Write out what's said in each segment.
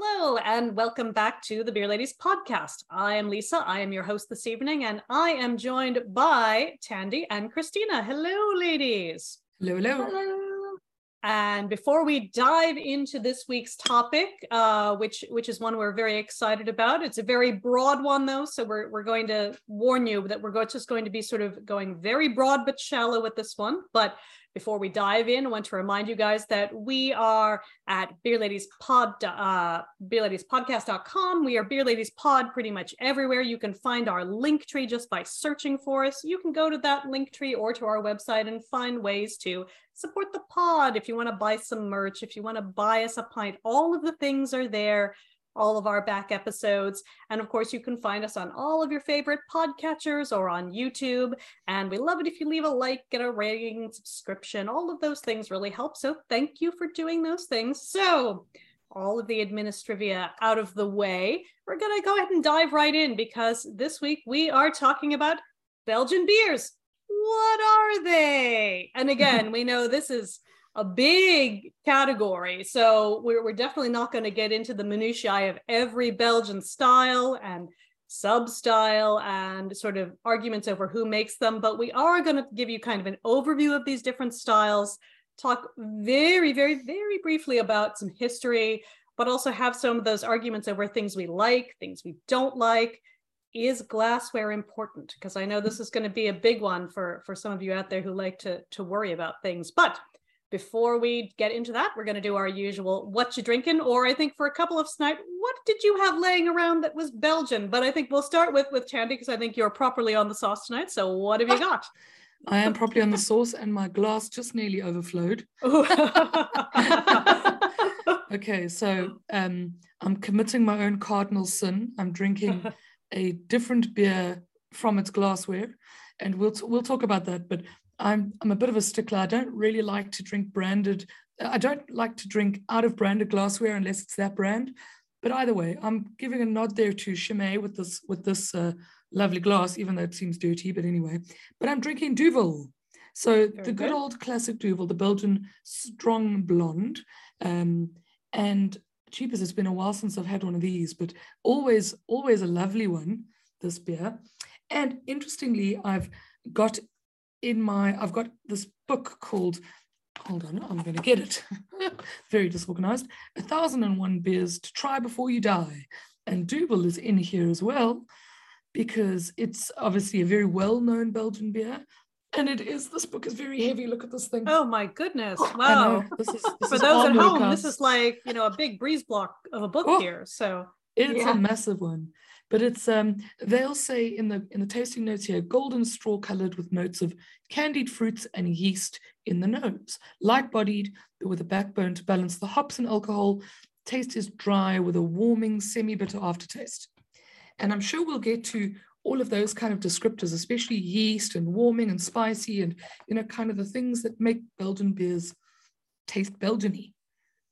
Hello, and welcome back to the Beer Ladies podcast. I am Lisa. I am your host this evening, and I am joined by Tandy and Christina. Hello, ladies. Hello, hello. And before we dive into this week's topic, uh, which which is one we're very excited about, it's a very broad one though, so we're we're going to warn you that we're just going to be sort of going very broad but shallow with this one. But before we dive in, I want to remind you guys that we are at Beer Ladies Pod, uh, beerladiespodcast.com. We are Beer Ladies Pod pretty much everywhere. You can find our link tree just by searching for us. You can go to that link tree or to our website and find ways to support the pod. If you want to buy some merch, if you want to buy us a pint, all of the things are there all of our back episodes. And of course, you can find us on all of your favorite podcatchers or on YouTube. And we love it if you leave a like, get a rating, subscription. All of those things really help. So thank you for doing those things. So all of the administrivia out of the way, we're going to go ahead and dive right in because this week we are talking about Belgian beers. What are they? And again, we know this is a big category. So we're, we're definitely not going to get into the minutiae of every Belgian style and sub style and sort of arguments over who makes them, but we are going to give you kind of an overview of these different styles, talk very, very, very briefly about some history, but also have some of those arguments over things we like, things we don't like. Is glassware important? Because I know this is going to be a big one for, for some of you out there who like to, to worry about things. But before we get into that, we're going to do our usual what you drinking, or I think for a couple of tonight, what did you have laying around that was Belgian? But I think we'll start with with Tandy because I think you're properly on the sauce tonight. So what have you got? I am properly on the sauce, and my glass just nearly overflowed. okay, so um, I'm committing my own cardinal sin. I'm drinking a different beer from its glassware, and we'll t- we'll talk about that. But I'm I'm a bit of a stickler. I don't really like to drink branded. I don't like to drink out of branded glassware unless it's that brand. But either way, I'm giving a nod there to Chimay with this with this uh, lovely glass, even though it seems dirty. But anyway, but I'm drinking Duvel. So Very the good good. old classic Duvel, the Belgian strong blonde, um, and cheapest. It's been a while since I've had one of these, but always always a lovely one. This beer, and interestingly, I've got in my I've got this book called hold on, I'm gonna get it. Very disorganized. A thousand and one beers to try before you die. And Duvel is in here as well, because it's obviously a very well-known Belgian beer. And it is, this book is very heavy. Look at this thing. oh my goodness! Wow. This is, this For those at home, this is like you know a big breeze block of a book Oh. here. So It's Yeah. a massive one. But it's um they'll say in the in the tasting notes here, golden straw colored with notes of candied fruits and yeast in the nose. Light bodied, but with a backbone to balance the hops and alcohol. Taste is dry with a warming, semi-bitter aftertaste. And I'm sure we'll get to all of those kind of descriptors, especially yeast and warming and spicy and you know, kind of the things that make Belgian beers taste Belgian-y.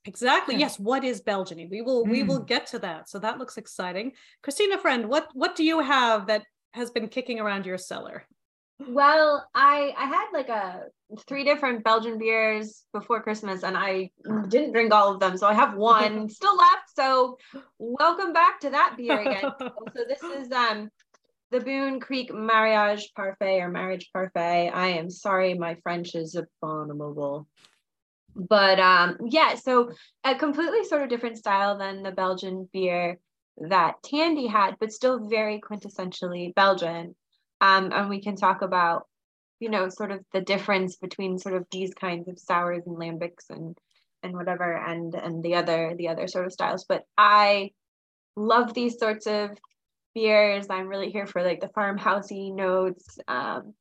Exactly, Yeah. yes. What is Belgian? We will we will Mm. get to that. So that looks exciting. Christina, friend, what what do you have that has been kicking around your cellar? Well, I I had like a three different Belgian beers before Christmas, and I didn't drink all of them, so I have one still left. So welcome back to that beer again. so this is um the Boon Kriek Mariage Parfait or Marriage Parfait. I am sorry, my French is abominable. But um yeah, so a completely sort of different style than the Belgian beer that Tandy had, but still very quintessentially Belgian. Um, and we can talk about, you know, sort of the difference between sort of these kinds of sours and lambics and and whatever and and the other the other sort of styles. But I love these sorts of beers. I'm really here for like the farmhousey notes. Um,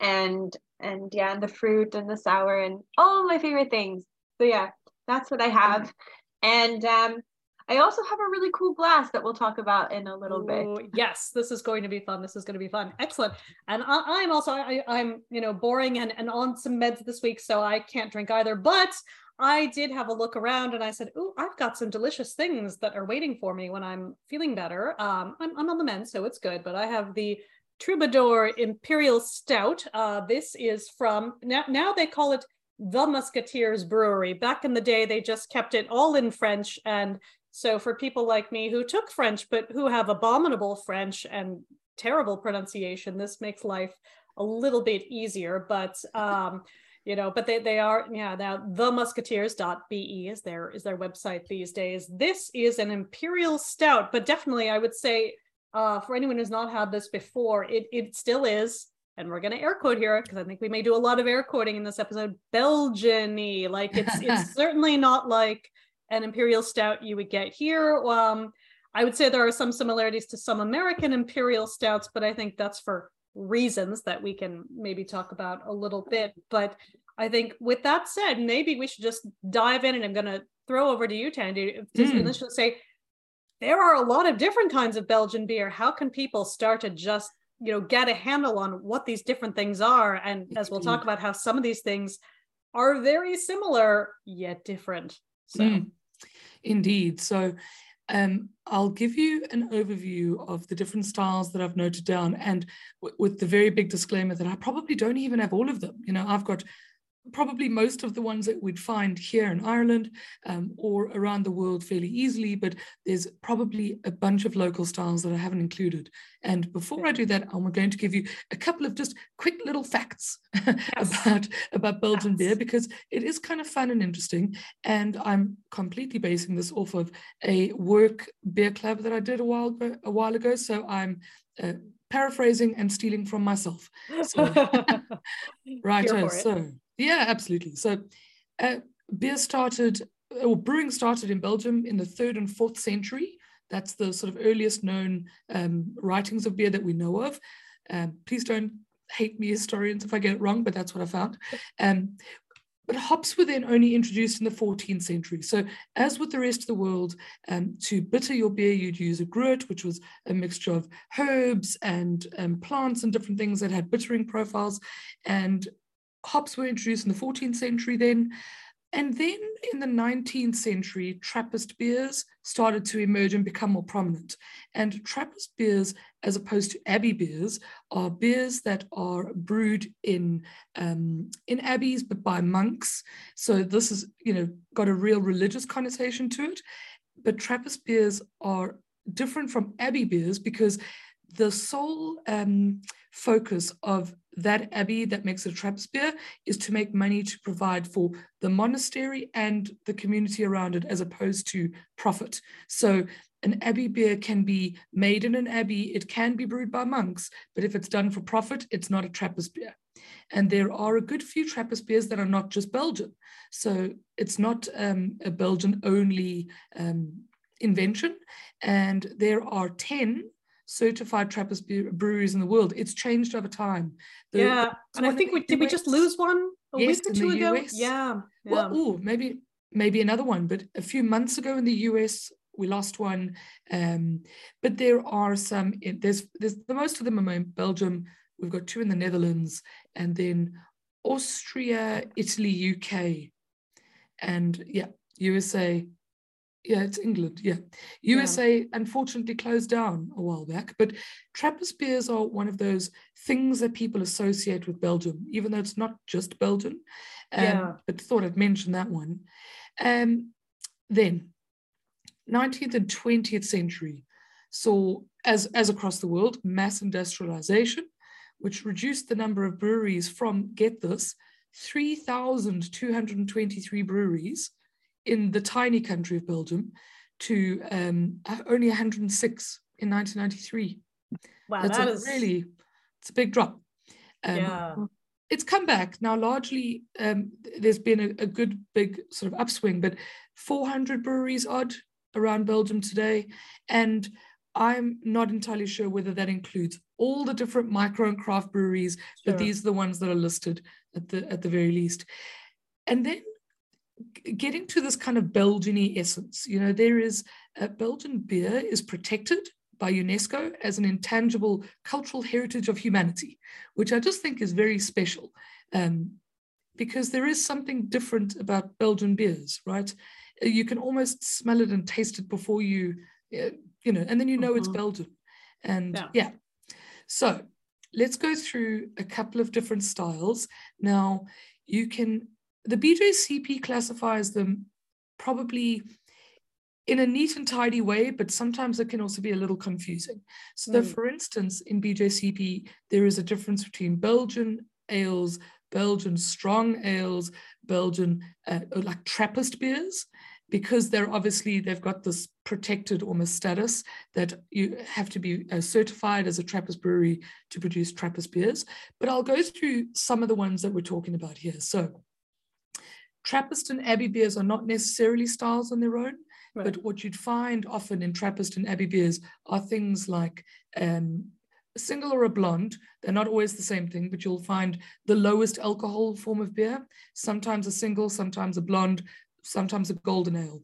and and yeah, and the fruit and the sour and all my favorite things. So yeah, that's what I have. And um I also have a really cool glass that we'll talk about in a little Ooh, bit. Yes, this is going to be fun. This is going to be fun. Excellent. And I, am also I, am you know boring and, and on some meds this week, so I can't drink either. But I did have a look around and I said, "Oh, I've got some delicious things that are waiting for me when I'm feeling better." Um, I'm, I'm on the mend, so it's good. But I have the Troubadour Imperial Stout. Uh, this is from now. Now they call it the Musketeers Brewery. Back in the day, they just kept it all in French and so for people like me who took French, but who have abominable French and terrible pronunciation, this makes life a little bit easier. But um, you know, but they, they are, yeah, now the themusketeers.be is their is their website these days. This is an imperial stout, but definitely I would say uh, for anyone who's not had this before, it it still is and we're going to air quote here because I think we may do a lot of air quoting in this episode. Belgian-y, like it's it's certainly not like an imperial stout you would get here. Um, I would say there are some similarities to some American imperial stouts, but I think that's for reasons that we can maybe talk about a little bit. But I think with that said, maybe we should just dive in and I'm going to throw over to you, Tandy, to mm. initially say there are a lot of different kinds of Belgian beer. How can people start to just, you know, get a handle on what these different things are? And as we'll talk about how some of these things are very similar yet different. So, mm, indeed. So, um, I'll give you an overview of the different styles that I've noted down, and w- with the very big disclaimer that I probably don't even have all of them. You know, I've got probably most of the ones that we'd find here in Ireland um, or around the world fairly easily, but there's probably a bunch of local styles that I haven't included. And before I do that, I'm going to give you a couple of just quick little facts yes. about, about Belgian beer because it is kind of fun and interesting. And I'm completely basing this off of a work beer club that I did a while ago, a while ago. So I'm uh, paraphrasing and stealing from myself. So, right. So yeah, absolutely. So uh, beer started, or brewing started in Belgium in the third and fourth century. That's the sort of earliest known um, writings of beer that we know of. Um, please don't hate me, historians, if I get it wrong, but that's what I found. Um, but hops were then only introduced in the 14th century. So, as with the rest of the world, um, to bitter your beer, you'd use a gruit, which was a mixture of herbs and um, plants and different things that had bittering profiles. And hops were introduced in the 14th century then. And then in the 19th century, Trappist beers started to emerge and become more prominent. And Trappist beers, as opposed to Abbey beers, are beers that are brewed in, um, in abbeys, but by monks. So this has, you know, got a real religious connotation to it. But Trappist beers are different from Abbey beers because the sole um, focus of that abbey that makes a Trappist beer is to make money to provide for the monastery and the community around it as opposed to profit. So an abbey beer can be made in an abbey, it can be brewed by monks, but if it's done for profit, it's not a Trappist beer. And there are a good few Trappist beers that are not just Belgian. So it's not um, a Belgian only um, invention. And there are 10 certified Trappist breweries in the world. It's changed over time. The, yeah, and I think we did we just lose one a yes, week or two ago? US. Yeah, yeah. Well, ooh, maybe maybe another one, but a few months ago in the US we lost one. Um, but there are some. There's there's the most of them are in Belgium. We've got two in the Netherlands, and then Austria, Italy, UK, and yeah, USA yeah, it's England. Yeah. USA yeah. unfortunately closed down a while back, but Trappist beers are one of those things that people associate with Belgium, even though it's not just Belgium. Um, yeah. But thought I'd mention that one. Um, then, 19th and 20th century saw, as, as across the world, mass industrialization, which reduced the number of breweries from, get this, 3,223 breweries in the tiny country of Belgium to um, only 106 in 1993. Wow, That's that is really it's a big drop. Um, yeah. It's come back now. Largely, um, there's been a, a, good big sort of upswing, but 400 breweries odd around Belgium today, and I'm not entirely sure whether that includes all the different micro and craft breweries, sure. but these are the ones that are listed at the at the very least. And then getting to this kind of Belgian essence, you know, there is uh, Belgian beer is protected by UNESCO as an intangible cultural heritage of humanity, which I just think is very special. Um, because there is something different about Belgian beers, right? Uh, you can almost smell it and taste it before you, uh, you know, and then you know mm-hmm. it's Belgian. And yeah. yeah. So let's go through a couple of different styles. Now, you can the BJCP classifies them probably in a neat and tidy way, but sometimes it can also be a little confusing. So, mm. for instance, in BJCP, there is a difference between Belgian ales, Belgian strong ales, Belgian uh, like Trappist beers, because they're obviously they've got this protected almost status that you have to be uh, certified as a Trappist brewery to produce Trappist beers. But I'll go through some of the ones that we're talking about here. So Trappist and Abbey beers are not necessarily styles on their own, right. but what you'd find often in Trappist and Abbey beers are things like um, a single or a blonde. They're not always the same thing, but you'll find the lowest alcohol form of beer, sometimes a single, sometimes a blonde, sometimes a golden ale.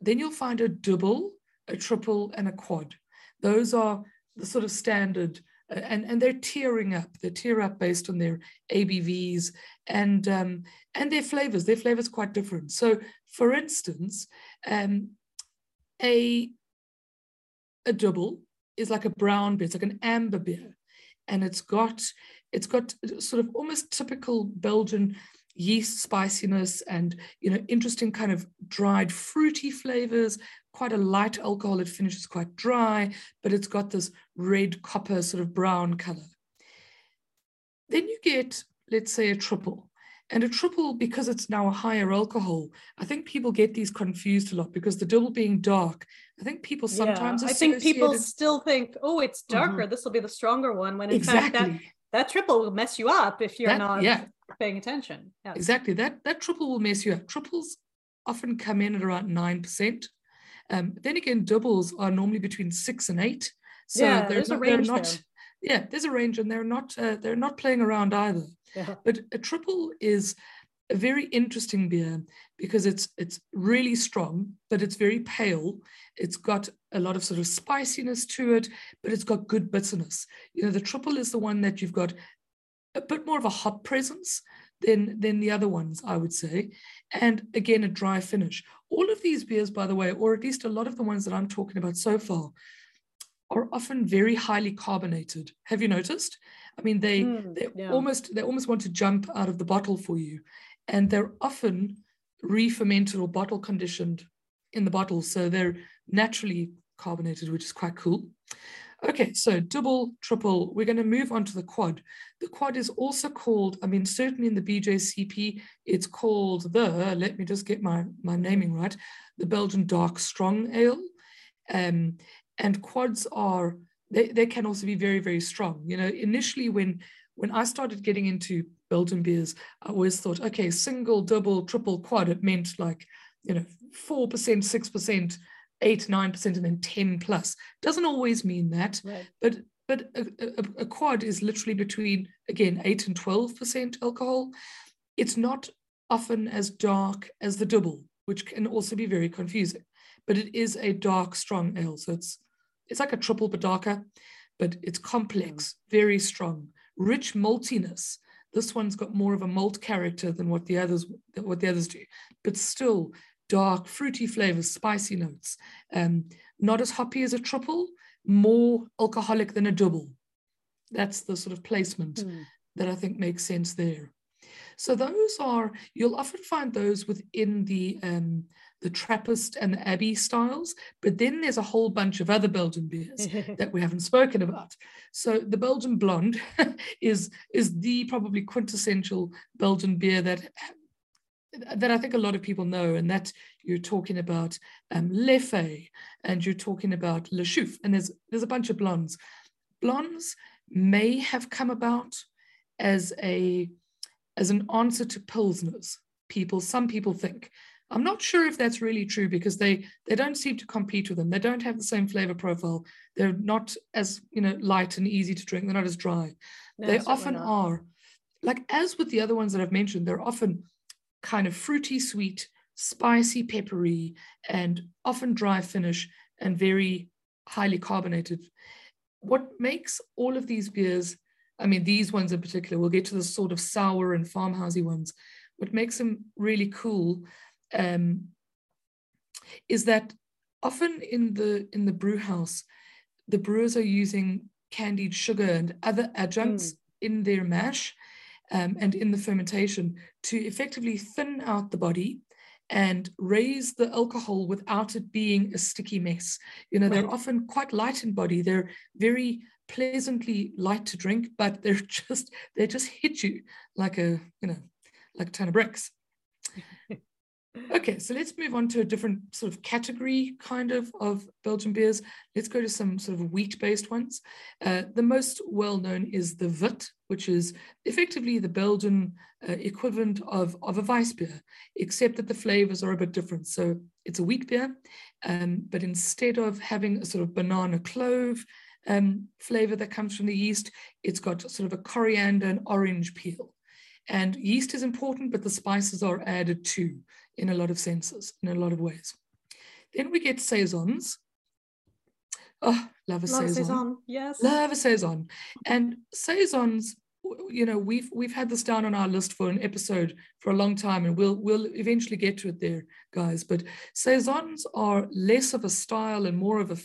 Then you'll find a double, a triple, and a quad. Those are the sort of standard and and they're tiering up. They tier up based on their ABVs and um, and their flavors. Their flavors quite different. So, for instance, um, a a double is like a brown beer. It's like an amber beer, and it's got it's got sort of almost typical Belgian yeast spiciness and you know interesting kind of dried fruity flavors quite a light alcohol. It finishes quite dry, but it's got this red copper sort of brown color. Then you get, let's say, a triple. And a triple, because it's now a higher alcohol, I think people get these confused a lot because the double being dark, I think people sometimes yeah, I think people still think, oh, it's darker. Mm-hmm. This will be the stronger one. When in exactly. fact that that triple will mess you up if you're that, not yeah. paying attention. Yeah. Exactly. That that triple will mess you up. Triples often come in at around nine percent. Um, then again, doubles are normally between six and eight. So yeah, they're, not, they're not there. yeah, there's a range and they're not uh, they're not playing around either. Yeah. But a triple is a very interesting beer because it's it's really strong, but it's very pale. It's got a lot of sort of spiciness to it, but it's got good bitterness. You know, the triple is the one that you've got a bit more of a hop presence than than the other ones, I would say. And again, a dry finish. All of these beers, by the way, or at least a lot of the ones that I'm talking about so far, are often very highly carbonated. Have you noticed? I mean, they mm, they yeah. almost they almost want to jump out of the bottle for you, and they're often re-fermented or bottle conditioned in the bottle, so they're naturally carbonated, which is quite cool. Okay, so double, triple, we're going to move on to the quad. The quad is also called, I mean, certainly in the BJCP, it's called the, let me just get my, my naming right, the Belgian Dark Strong Ale. Um, and quads are, they, they can also be very, very strong. You know, initially when when I started getting into Belgian beers, I always thought, okay, single, double, triple, quad, it meant like, you know, 4%, 6%, eight, nine percent, and then 10 plus. Doesn't always mean that, right. but but a, a, a, quad is literally between again eight and 12 percent alcohol. It's not often as dark as the double, which can also be very confusing. But it is a dark, strong ale, so it's it's like a triple but darker, but it's complex, very strong, rich maltiness. This one's got more of a malt character than what the others what the others do, but still dark, fruity flavors, spicy notes. Um, not as hoppy as a triple, more alcoholic than a double. That's the sort of placement mm. that I think makes sense there. So those are you'll often find those within the um, the Trappist and the Abbey styles, but then there's a whole bunch of other Belgian beers that we haven't spoken about. So the Belgian Blonde is is the probably quintessential Belgian beer that that I think a lot of people know, and that you're talking about um, Leffe and you're talking about Le Chouffe, and there's there's a bunch of blondes. Blondes may have come about as a as an answer to pilsners. People, some people think. I'm not sure if that's really true because they they don't seem to compete with them. They don't have the same flavor profile. They're not as you know light and easy to drink. They're not as dry. No, they often are. Like as with the other ones that I've mentioned, they're often kind of fruity sweet, spicy peppery, and often dry finish and very highly carbonated. What makes all of these beers, I mean, these ones in particular, we'll get to the sort of sour and farmhousey ones. What makes them really cool um, is that often in the in the brew house, the brewers are using candied sugar and other adjuncts mm. in their mash um, and in the fermentation to effectively thin out the body and raise the alcohol without it being a sticky mess. You know, they're often quite light in body. They're very pleasantly light to drink, but they're just they just hit you like a you know like a ton of bricks. Okay, so let's move on to a different sort of category kind of of Belgian beers. Let's go to some sort of wheat-based ones. Uh, the most well-known is the Wit, which is effectively the Belgian uh, equivalent of, of a Weiss beer, except that the flavors are a bit different. So it's a wheat beer, um, but instead of having a sort of banana clove um, flavor that comes from the yeast, it's got sort of a coriander and orange peel. And yeast is important, but the spices are added too in a lot of senses, in a lot of ways. Then we get saisons. Oh, love a love saison. saison. Yes. Love a saison. And saisons, you know, we've we've had this down on our list for an episode for a long time, and we'll we'll eventually get to it there, guys. But saisons are less of a style and more of a,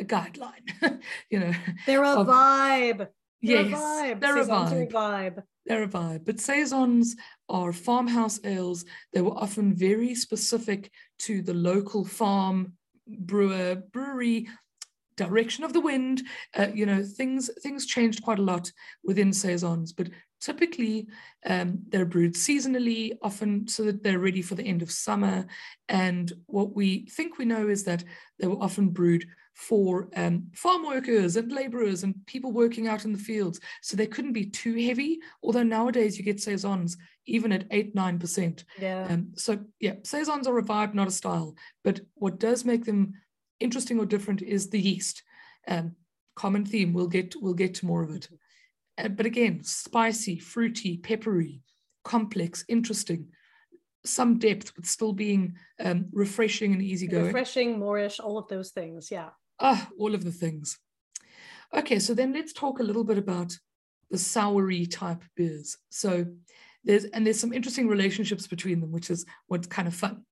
a guideline. you know, they're a of, vibe. They're yes, a vibe. they're a vibe. a vibe. They're a. But saisons are farmhouse ales. They were often very specific to the local farm, brewer, brewery, direction of the wind. Uh, you know, things things changed quite a lot within saisons, but typically um, they're brewed seasonally, often so that they're ready for the end of summer. And what we think we know is that they were often brewed for um, farm workers and laborers and people working out in the fields. So they couldn't be too heavy, although nowadays you get saisons even at 8 9%. Yeah. Um, so, yeah, saisons are a vibe, not a style. But what does make them interesting or different is the yeast. Um, common theme, we'll get, we'll get to more of it. Uh, but again, spicy, fruity, peppery, complex, interesting some depth, but still being um, refreshing and easygoing. Refreshing, Moreish, all of those things. Yeah. Ah, all of the things. Okay, so then let's talk a little bit about the soury type beers. So there's and there's some interesting relationships between them, which is what's kind of fun.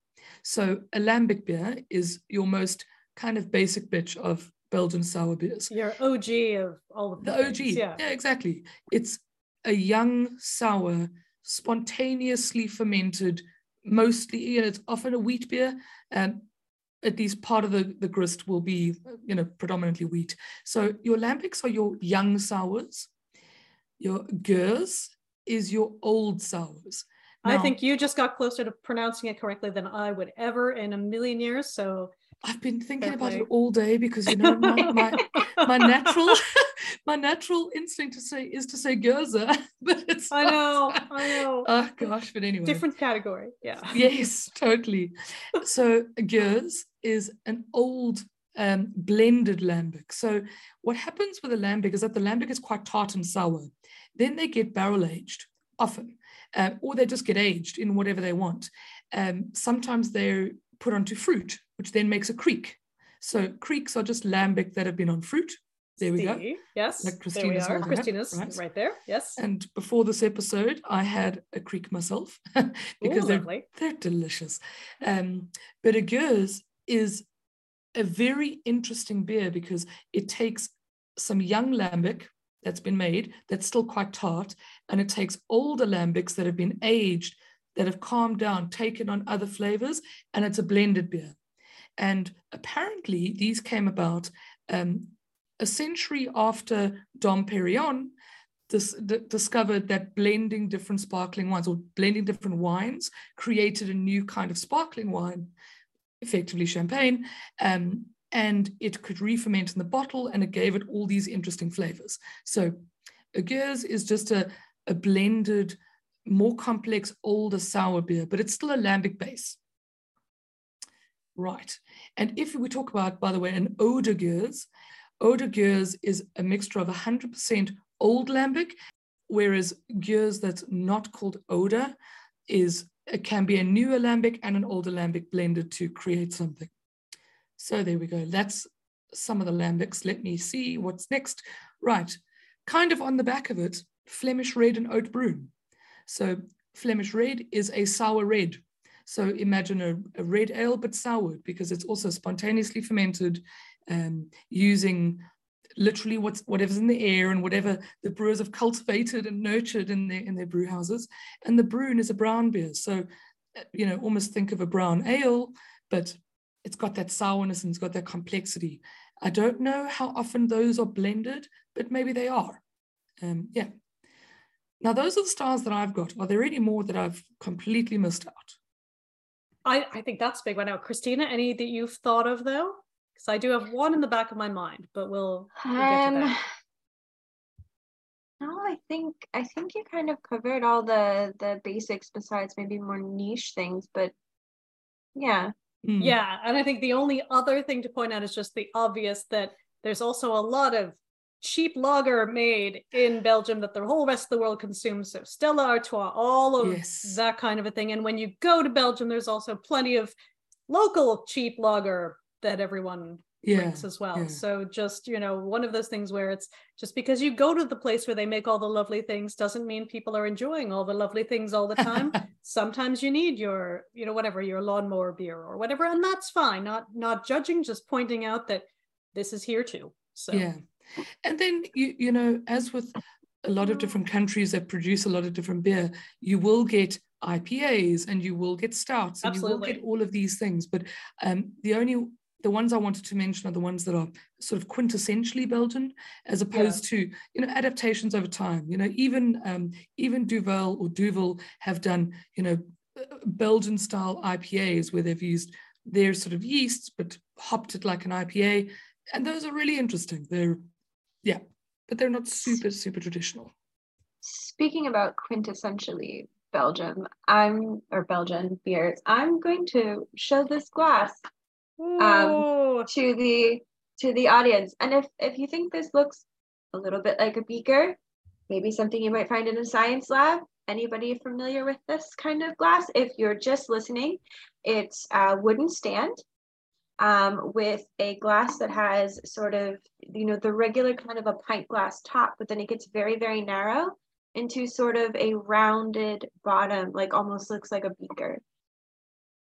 So a lambic beer is your most kind of basic bitch of Belgian sour beers. Your OG of all of the, the OG. Yeah. yeah, exactly. It's a young sour, spontaneously fermented, mostly you know it's often a wheat beer. Um, at least part of the, the grist will be, you know, predominantly wheat. So your lambics are your young sours. Your gueuze is your old sours. Now, I think you just got closer to pronouncing it correctly than I would ever in a million years. So I've been thinking about it all day because you know my my, my natural my natural instinct to say is to say Gerza, but it's I know, I know. Oh gosh, but anyway. Different category. Yeah. Yes, totally. So Gueuze is an old um, blended lambic. So what happens with a lambic is that the lambic is quite tart and sour. Then they get barrel aged often, uh, or they just get aged in whatever they want. Um, sometimes they're put onto fruit, which then makes a kriek. So krieks are just lambic that have been on fruit. There we See? go. Yes. Like there we Christina's are. it, right? right. there. Yes. And before this episode, I had a kriek myself because Ooh, they're, they're delicious. Um, but a Gueuze is a very interesting beer because it takes some young lambic that's been made that's still quite tart, and it takes older lambics that have been aged, that have calmed down, taken on other flavors, and it's a blended beer. And apparently, these came about um, a century after Dom Perignon dis- d- discovered that blending different sparkling wines or blending different wines created a new kind of sparkling wine, effectively champagne, um, and it could re-ferment in the bottle, and it gave it all these interesting flavors. So, a Gueuze is just a, a blended, more complex, older sour beer, but it's still a lambic base. Right. And if we talk about, by the way, an oude Gueuze is a mixture of 100% old lambic, whereas Gueuze that's not called oude is it can be a newer lambic and an older lambic blended to create something. So there we go. That's some of the lambics. Let me see what's next. Right. Kind of on the back of it, Flemish red and oud bruin. So Flemish red is a sour red. So imagine a, a red ale, but soured because it's also spontaneously fermented um, using literally what's whatever's in the air and whatever the brewers have cultivated and nurtured in their in their brew houses. And the Brune is a brown beer, so uh, you know almost think of a brown ale, but it's got that sourness and it's got that complexity. I don't know how often those are blended, but maybe they are. Um, yeah. Now those are the stars that I've got. Are there any more that I've completely missed out? I, I think that's a big one now. Christina, any that you've thought of though? Because I do have one in the back of my mind, but we'll, we'll get to Um, that. no, I think I think you kind of covered all the the basics besides maybe more niche things, but yeah. Hmm. Yeah, and I think the only other thing to point out is just the obvious that there's also a lot of cheap lager made in Belgium that the whole rest of the world consumes. So Stella Artois, all of Yes. that kind of a thing. And when you go to Belgium, there's also plenty of local cheap lager that everyone Yeah. drinks as well. yeah. So just, you know, one of those things where it's just because you go to the place where they make all the lovely things doesn't mean people are enjoying all the lovely things all the time. Sometimes you need your, you know, whatever, your lawnmower beer or whatever, and that's fine. Not not judging, just pointing out that this is here too. So Yeah. And then you you know, as with a lot of different countries that produce a lot of different beer, you will get IPAs and you will get stouts and you will get all of these things. But um, the only the ones I wanted to mention are the ones that are sort of quintessentially Belgian, as opposed to you know adaptations over time. You know, even um, even Duvel or Duvel have done you know Belgian style IPAs where they've used their sort of yeasts but hopped it like an IPA, and those are really interesting. They're yeah, but they're not super super traditional. Speaking about quintessentially Belgium, I'm or Belgian beers, I'm going to show this glass um, Ooh. to the to the audience. And if if you think this looks a little bit like a beaker, maybe something you might find in a science lab. Anybody familiar with this kind of glass? If you're just listening, it's a wooden stand um, with a glass that has sort of, you know, the regular kind of a pint glass top, but then it gets very, very narrow into sort of a rounded bottom, like almost looks like a beaker.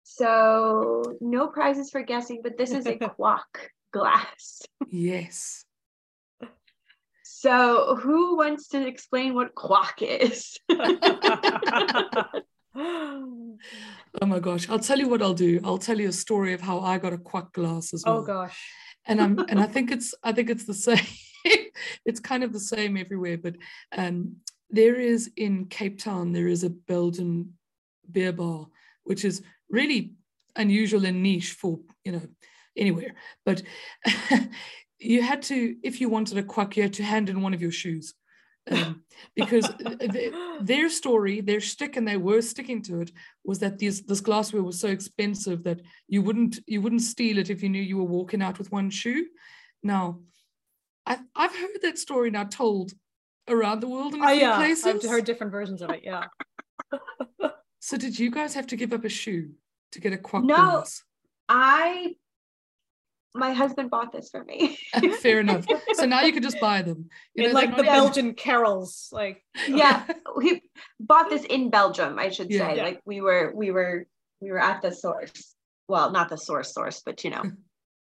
So no prizes for guessing, but this is a quack glass. Yes. So who wants to explain what quack is? Oh my gosh. I'll tell you what I'll do. I'll tell you a story of how I got a quack glass as well. oh gosh. and I'm and I think it's I think it's the same. it's kind of the same everywhere, but um, there is in Cape Town there is a Belgian beer bar, which is really unusual and niche for you know anywhere. But you had to if you wanted a quack, you had to hand in one of your shoes. Um, because th- their story, their stick, and they were sticking to it, was that this this glassware was so expensive that you wouldn't you wouldn't steal it if you knew you were walking out with one shoe. Now, I've I've heard that story now told around the world in a Oh few yeah, places. I've heard different versions of it. Yeah. So did you guys have to give up a shoe to get a quack No. glass? I my husband bought this for me. Fair enough. So now you can just buy them. You in know, like the even- Belgian carols, like yeah, he bought this in Belgium, I should Yeah. say. Yeah. Like we were, we were, we were at the source. Well, not the source source, but you know.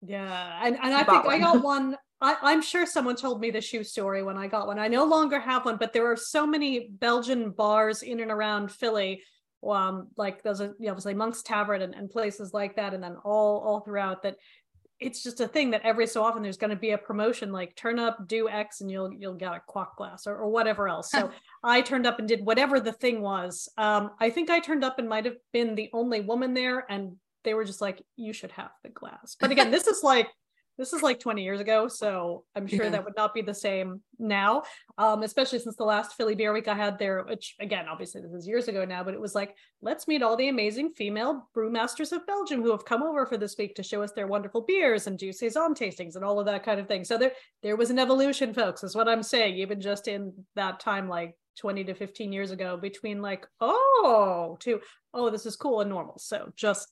Yeah, and, and I think bought I got one. I, I'm sure someone told me the shoe story when I got one. I no longer have one, but there are so many Belgian bars in and around Philly. Um, like those a you know, obviously Monk's Tavern and, and places like that, and then all all throughout that. It's just a thing that every so often there's going to be a promotion like turn up, do X, and you'll you'll get a quack glass or, or whatever else. So I turned up and did whatever the thing was. Um, I think I turned up and might have been the only woman there, and they were just like, "You should have the glass." But again, this is like this is like 20 years ago, so I'm sure Yeah. that would not be the same now. Um, especially since the last Philly Beer Week I had there, which again, obviously this is years ago now, but it was like, let's meet all the amazing female brewmasters of Belgium who have come over for this week to show us their wonderful beers and do saison tastings and all of that kind of thing. So there, there was an evolution, folks, is what I'm saying, even just in that time, like 20 to 15 years ago, between like, oh, to oh, this is cool and normal. So just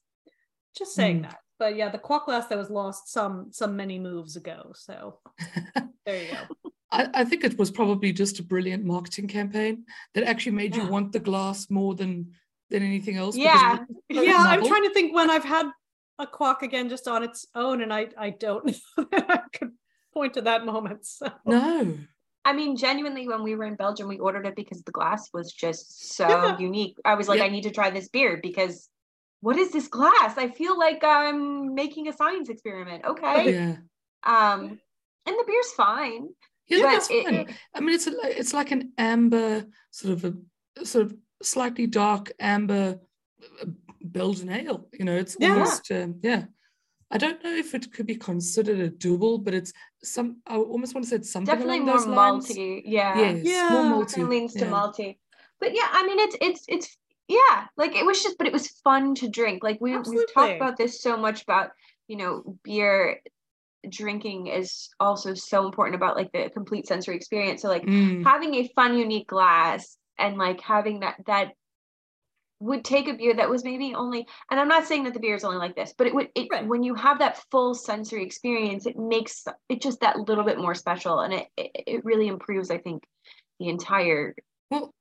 just saying Mm. that. But yeah, the quack glass that was lost some some many moves ago. So there you go. I, I think it was probably just a brilliant marketing campaign that actually made you Yeah. want the glass more than than anything else. because Yeah. it yeah, I'm trying to think when I've had a quack again just on its own, and I I don't know that I could point to that moment. So No. I mean, genuinely, when we were in Belgium, we ordered it because the glass was just so Yeah. unique. I was like, Yeah. I need to try this beer because what is this glass? I feel like I'm making a science experiment. Okay. Yeah. Um, and the beer's fine. Yeah, that's it- fine. it- I mean, it's a, it's like an amber sort of a sort of slightly dark amber uh, Belgian ale. You know, it's Yeah. almost um, yeah. I don't know if it could be considered a double, but it's some. I almost want to say it's something Definitely along more those lines. malty. Yeah. Yes, Yeah. more Definitely malty. leans to yeah. malty. But yeah, I mean, it's it's it's yeah, like it was just, but it was fun to drink. Like we we've talked about this so much about you know beer drinking is also so important about like the complete sensory experience. So like Mm, having a fun, unique glass and like having that that would take a beer that was maybe only and i'm not saying that the beer is only like this but it would it Right. when you have that full sensory experience it makes it just that little bit more special and it it, it really improves i think the entire well,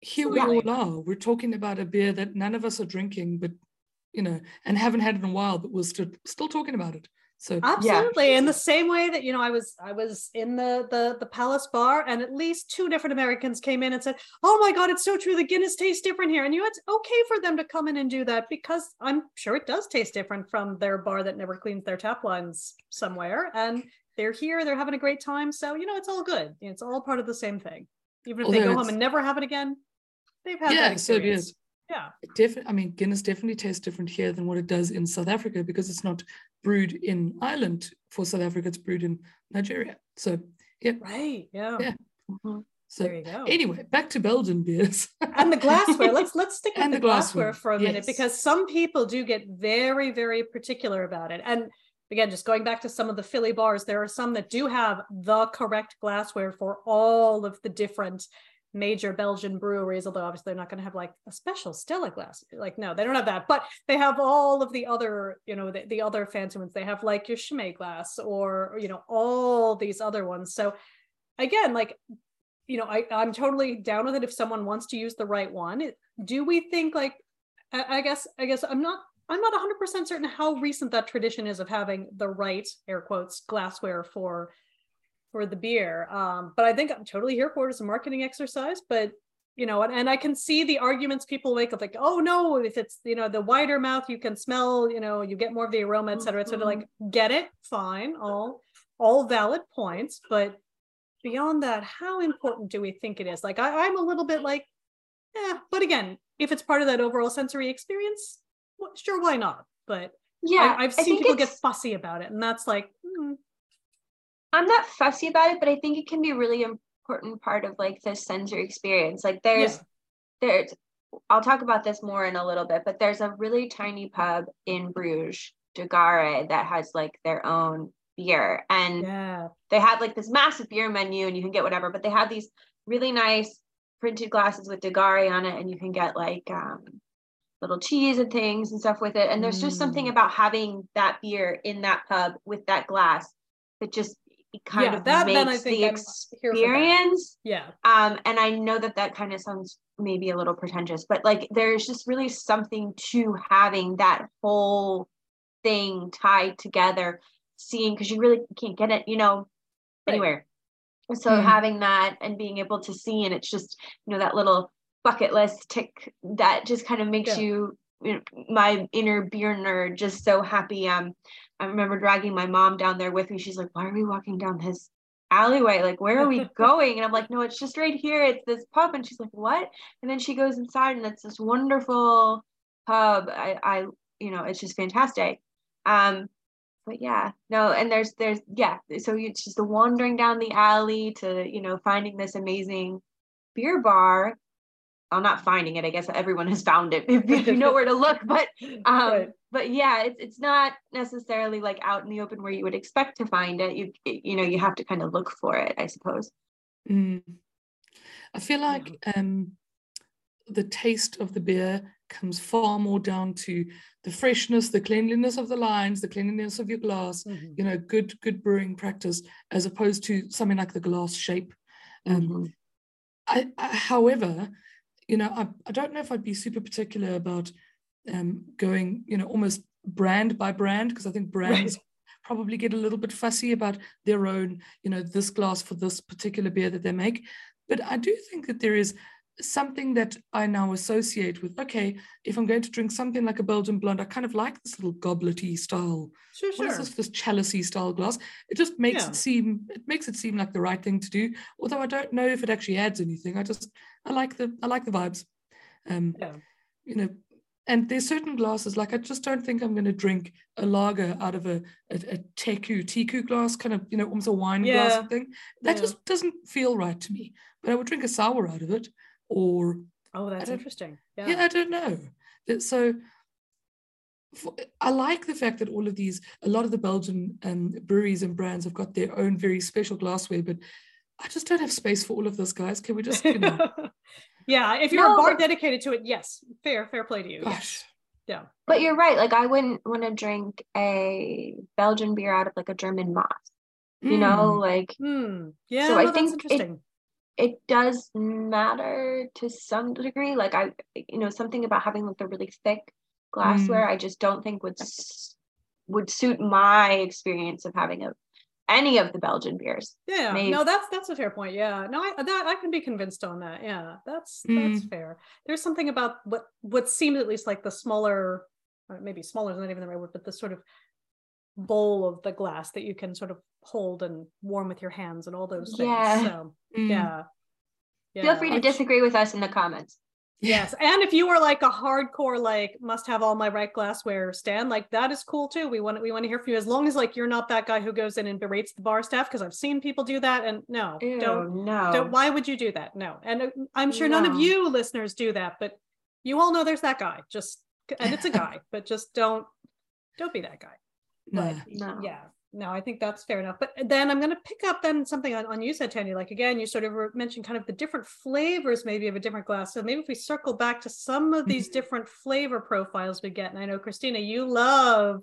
here we Absolutely. all are. We're talking about a beer that none of us are drinking, but you know, and haven't had in a while, but we're still still talking about it. So absolutely. In the same way that you know i was i was in the the the palace bar and at least two different americans came in and said oh my god it's so true. The guinness tastes different here. And you know it's okay for them to come in and do that because i'm sure it does taste different from their bar that never cleans their tap lines somewhere. And they're here. They're having a great time. So you know it's all good. It's all part of the same thing. Even if they go home and never have it again they've had yeah, that so it experience is. yeah Definitely, I mean, Guinness definitely tastes different here than what it does in South Africa because it's not brewed in Ireland. For South Africa, it's brewed in Nigeria. So yeah, right yeah, Yeah. Mhm. so there you go anyway, back to Belgian beers. and the glassware let's let's stick with the, the glassware, glassware, for a minute yes. because some people do get very very particular about it and again just going back to some of the philly bars there are some that do have the correct glassware for all of the different major belgian breweries although obviously they're not going to have like a special stella glass. Like no they don't have that. But they have all of the other you know the, the other fancy ones. They have like your Chimay glass or you know all these other ones. So again like you know I, i'm totally down with it if someone wants to use the right one. Do we think like I, I guess i guess i'm not i'm not 100% certain how recent that tradition is of having the right air quotes glassware for for the beer. Um but i think i'm totally here for it. As a marketing exercise but you know and, and i can see the arguments people make of like oh no if it's you know the wider mouth you can smell you know you get more of the aroma et cetera et cetera. Like get it fine all all valid points but beyond that how important do we think it is? Like I, i'm a little bit like yeah but again if it's part of that overall sensory experience well, sure why not? But yeah I, i've seen people get fussy about it and that's like I'm not fussy about it, but I think it can be a really important part of like the sensory experience. Like there's Yeah. there's I'll talk about this more in a little bit, but there's a really tiny pub in Bruges, De Garre, that has like their own beer. And yeah they have like this massive beer menu and you can get whatever, but they have these really nice printed glasses with De Garre on it, and you can get like um little cheese and things and stuff with it. And there's just something Mm. about having that beer in that pub with that glass that just kind Yeah, of that- makes then I think the I'm here for that. experience. Yeah. Um, and I know that that kind of sounds maybe a little pretentious, but like there's just really something to having that whole thing tied together, seeing because you really can't get it, you know, Right. anywhere. So Mm. having that and being able to see, and it's just you know that little bucket list tick that just kind of makes Yeah. you, you know, my inner beer nerd just so happy. Um, I remember dragging my mom down there with me. She's like, "Why are we walking down this alleyway? Like, where are we going?" And I'm like, "No, it's just right here. It's this pub." And she's like, "What?" And then she goes inside, and it's this wonderful pub. I, I, you know, it's just fantastic. Um, but yeah, no, and there's, there's, yeah. So it's just the wandering down the alley to, you know, finding this amazing beer bar. I'm not finding it. I guess everyone has found it if, if you know where to look. But um, Right. but yeah, it's it's not necessarily like out in the open where you would expect to find it. You you know, you have to kind of look for it, I suppose. Mm. I feel like um, the taste of the beer comes far more down to the freshness, the cleanliness of the lines, the cleanliness of your glass, Mhm. you know, good good brewing practice, as opposed to something like the glass shape. Um, Mhm. I, I, however, you know, I, I don't know if I'd be super particular about um, going, you know, almost brand by brand, because I think brands probably get a little bit fussy about their own, you know, this glass for this particular beer that they make. But I do think that there is something that I now associate with, okay, if I'm going to drink something like a Belgian blonde, I kind of like this little gobletty style Sure, what is sure. this this chalicey style glass it just makes Yeah. it seem it makes it seem like the right thing to do although i don't know if it actually adds anything i just i like the i like the vibes um Yeah. you know and there's certain glasses like i just don't think i'm going to drink a lager out of a a, a teku tiku glass kind of you know almost a wine Yeah. glass thing that Yeah. just doesn't feel right to me but i would drink a sour out of it or Oh, that's interesting. yeah, Yeah. I don't know. So for, I like the fact that all of these, a lot of the Belgian um, breweries and brands have got their own very special glassware, but I just don't have space for all of this, guys. Can we just, you know, yeah. If you're a bar but- dedicated to it, yes. Fair, fair play to you. gosh, Yes. Yeah. But you're right. Like I wouldn't want to drink a Belgian beer out of like a German Moss. You know, mm, like Hmm. Yeah. So no, I think it- interesting. it does matter to some degree. Like I, you know, something about having like the really thick glassware, I just don't think would would suit my experience of having a any of the Belgian beers. Yeah, Maybe. no, that's that's a fair point. Yeah, no, I that I can be convinced on that. Yeah, that's that's Mm. fair. There's something about what what seems at least like the smaller, maybe smaller is not even the right word, but the sort of bowl of the glass that you can sort of hold and warm with your hands and all those things. Yeah. So mm. yeah, Feel free to disagree with us in the comments. Yes, and if you are like a hardcore like must have all my right glassware stand, like that is cool too. We want we want to hear from you as long as like you're not that guy who goes in and berates the bar staff because I've seen people do that and no, Ew, don't no. don't why would you do that no and uh, i'm sure none of you listeners do that but you all know there's that guy just and it's a guy but just don't don't be that guy Nah. no. yeah no i think that's fair enough but then i'm going to pick up then something on, on you said tanya like again you sort of mentioned kind of the different flavors maybe of a different glass so maybe if we circle back to some of these different flavor profiles we get and i know christina you love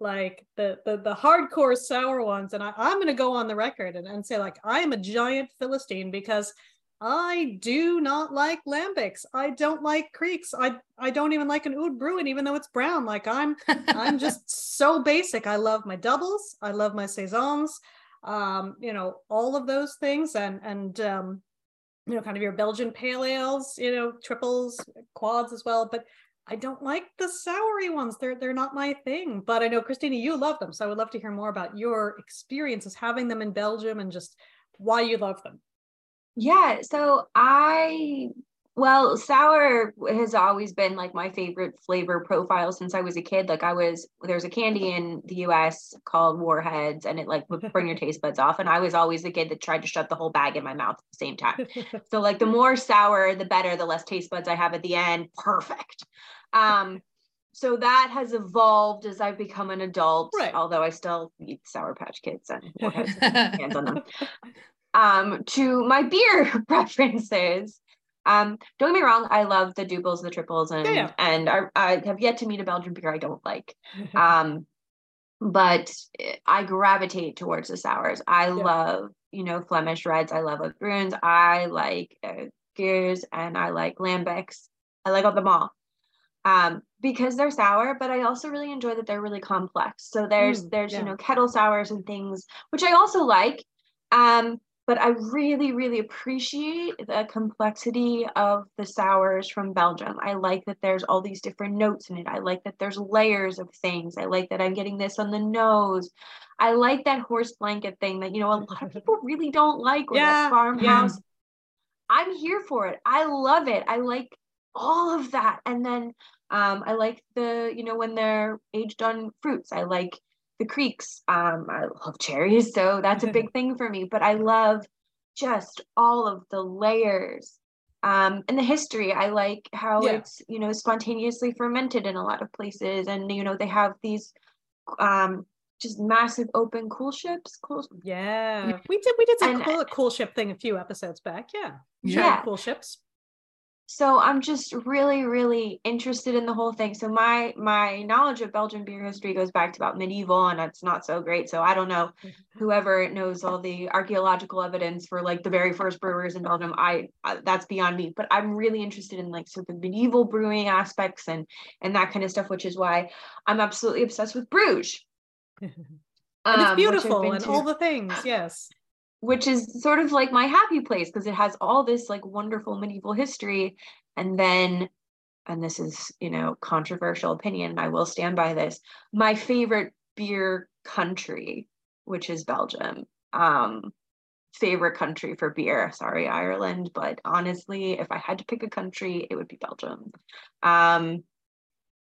like the the, the hardcore sour ones and I, i'm going to go on the record and, and say like i am a giant philistine because I do not like lambics. I don't like krieks. I I don't even like an oud bruin, even though it's brown. Like I'm I'm just so basic. I love my doubles. I love my saisons. Um, you know, all of those things, and and um, you know, kind of your Belgian pale ales. You know, triples, quads as well. But I don't like the soury ones. They're they're not my thing. But I know Christina, you love them, so I would love to hear more about your experiences having them in Belgium and just why you love them. Yeah, so I well, sour has always been like my favorite flavor profile since I was a kid. Like I was there's a candy in the US called Warheads and it like would burn your taste buds off and I was always the kid that tried to shut the whole bag in my mouth at the same time. So like the more sour the better, the less taste buds I have at the end. Perfect. Um so that has evolved as I've become an adult, Right. although I still eat Sour Patch Kids and Warheads hands on them um to my beer preferences Um, don't get me wrong, I love the doubles, the triples, and Yeah, yeah. and I, I have yet to meet a Belgian beer I don't like. Um, but I gravitate towards the sours. I love, you know, Flemish reds. I love bruins. I like uh, Gueuzes and I like Lambics. I like all them all. Um, because they're sour, but I also really enjoy that they're really complex. So there's Mm, there's yeah. you know kettle sours and things, which I also like. Um, but I really, really appreciate the complexity of the sours from Belgium. I like that there's all these different notes in it. I like that there's layers of things. I like that I'm getting this on the nose. I like that horse blanket thing that, you know, a lot of people really don't like or Yeah, that farmhouse. I'm here for it. I love it. I like all of that. And then um, I like the, you know, when they're aged on fruits. I like the krieks. Um, I love cherries, so that's a big thing for me. But I love just all of the layers um, and the history. I like how Yeah. it's you know spontaneously fermented in a lot of places, and you know they have these um, just massive open cool ships. Cool, yeah, we did we did some And- cool, cool ship thing a few episodes back. Yeah, Yeah. Cool ships. So i'm just really really interested in the whole thing so my my knowledge of belgian beer history goes back to about medieval and it's not so great so i don't know whoever knows all the archaeological evidence for like the very first brewers in belgium i, I that's beyond me but i'm really interested in like sort of the medieval brewing aspects and and that kind of stuff which is why i'm absolutely obsessed with bruges and um, it's beautiful been and to all the things. Yes. Which is sort of like my happy place because it has all this like wonderful medieval history. And then and this is you know controversial opinion and i will stand by this my favorite beer country which is belgium. Um favorite country for beer. Sorry ireland but honestly if i had to pick a country it would be belgium. Um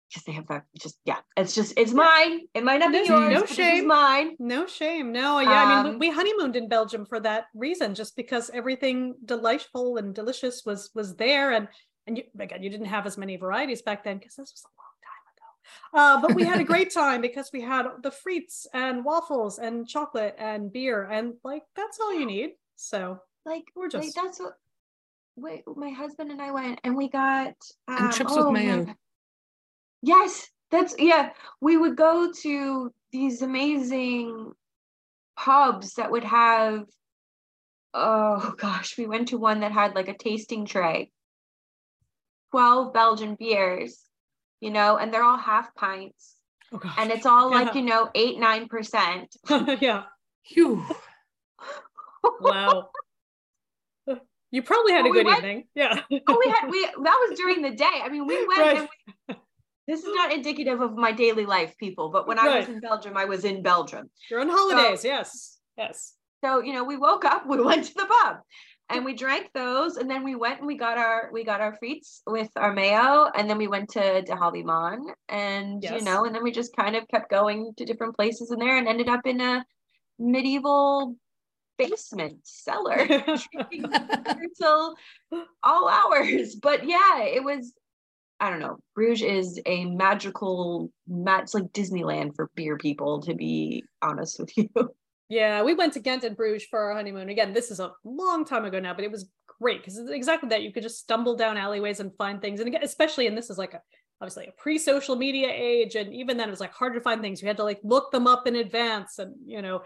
because they have that just yeah it's just it's mine it might not be No- yours no but it is shame. mine No shame. No, yeah. I mean, Um, we, we honeymooned in Belgium for that reason, just because everything delightful and delicious was was there, and and you, again, you didn't have as many varieties back then because this was a long time ago. Uh, but we had a great time because we had the frites and waffles and chocolate and beer, and like that's all you need. So like Gorgeous. Like that's what. Wait, my husband and I went, and we got um, And chips with oh my mayo. Yes, that's yeah. We would go to these amazing pubs that would have. Oh gosh, we went to one that had like a tasting tray. Twelve Belgian beers, you know, and they're all half pints, oh and it's all like you know eight nine percent. yeah. Phew. Wow. You probably had Well, a we good went- evening. Yeah. oh, we had we that was during the day. I mean, we went Right. and we, this is not indicative of my daily life, people. But when I was in Belgium, I was in Belgium. You're on holidays. yes. Yes. So you know, we woke up, we went to the pub, and we drank those, and then we went and we got our we got our frites with our mayo, and then we went to De Halve Maan, and you know, and then we just kind of kept going to different places in there, and ended up in a medieval basement cellar until all hours. But yeah, it was. I don't know. Bruges is a magical, ma- it's like Disneyland for beer people. To be honest with you, Yeah, we went to Ghent and Bruges for our honeymoon. Again, this is a long time ago now, but it was great because it's exactly that. You could just stumble down alleyways and find things. And again, especially, and this is like a obviously a pre-social media age, and even then it was like hard to find things. You had to like look them up in advance, and you know,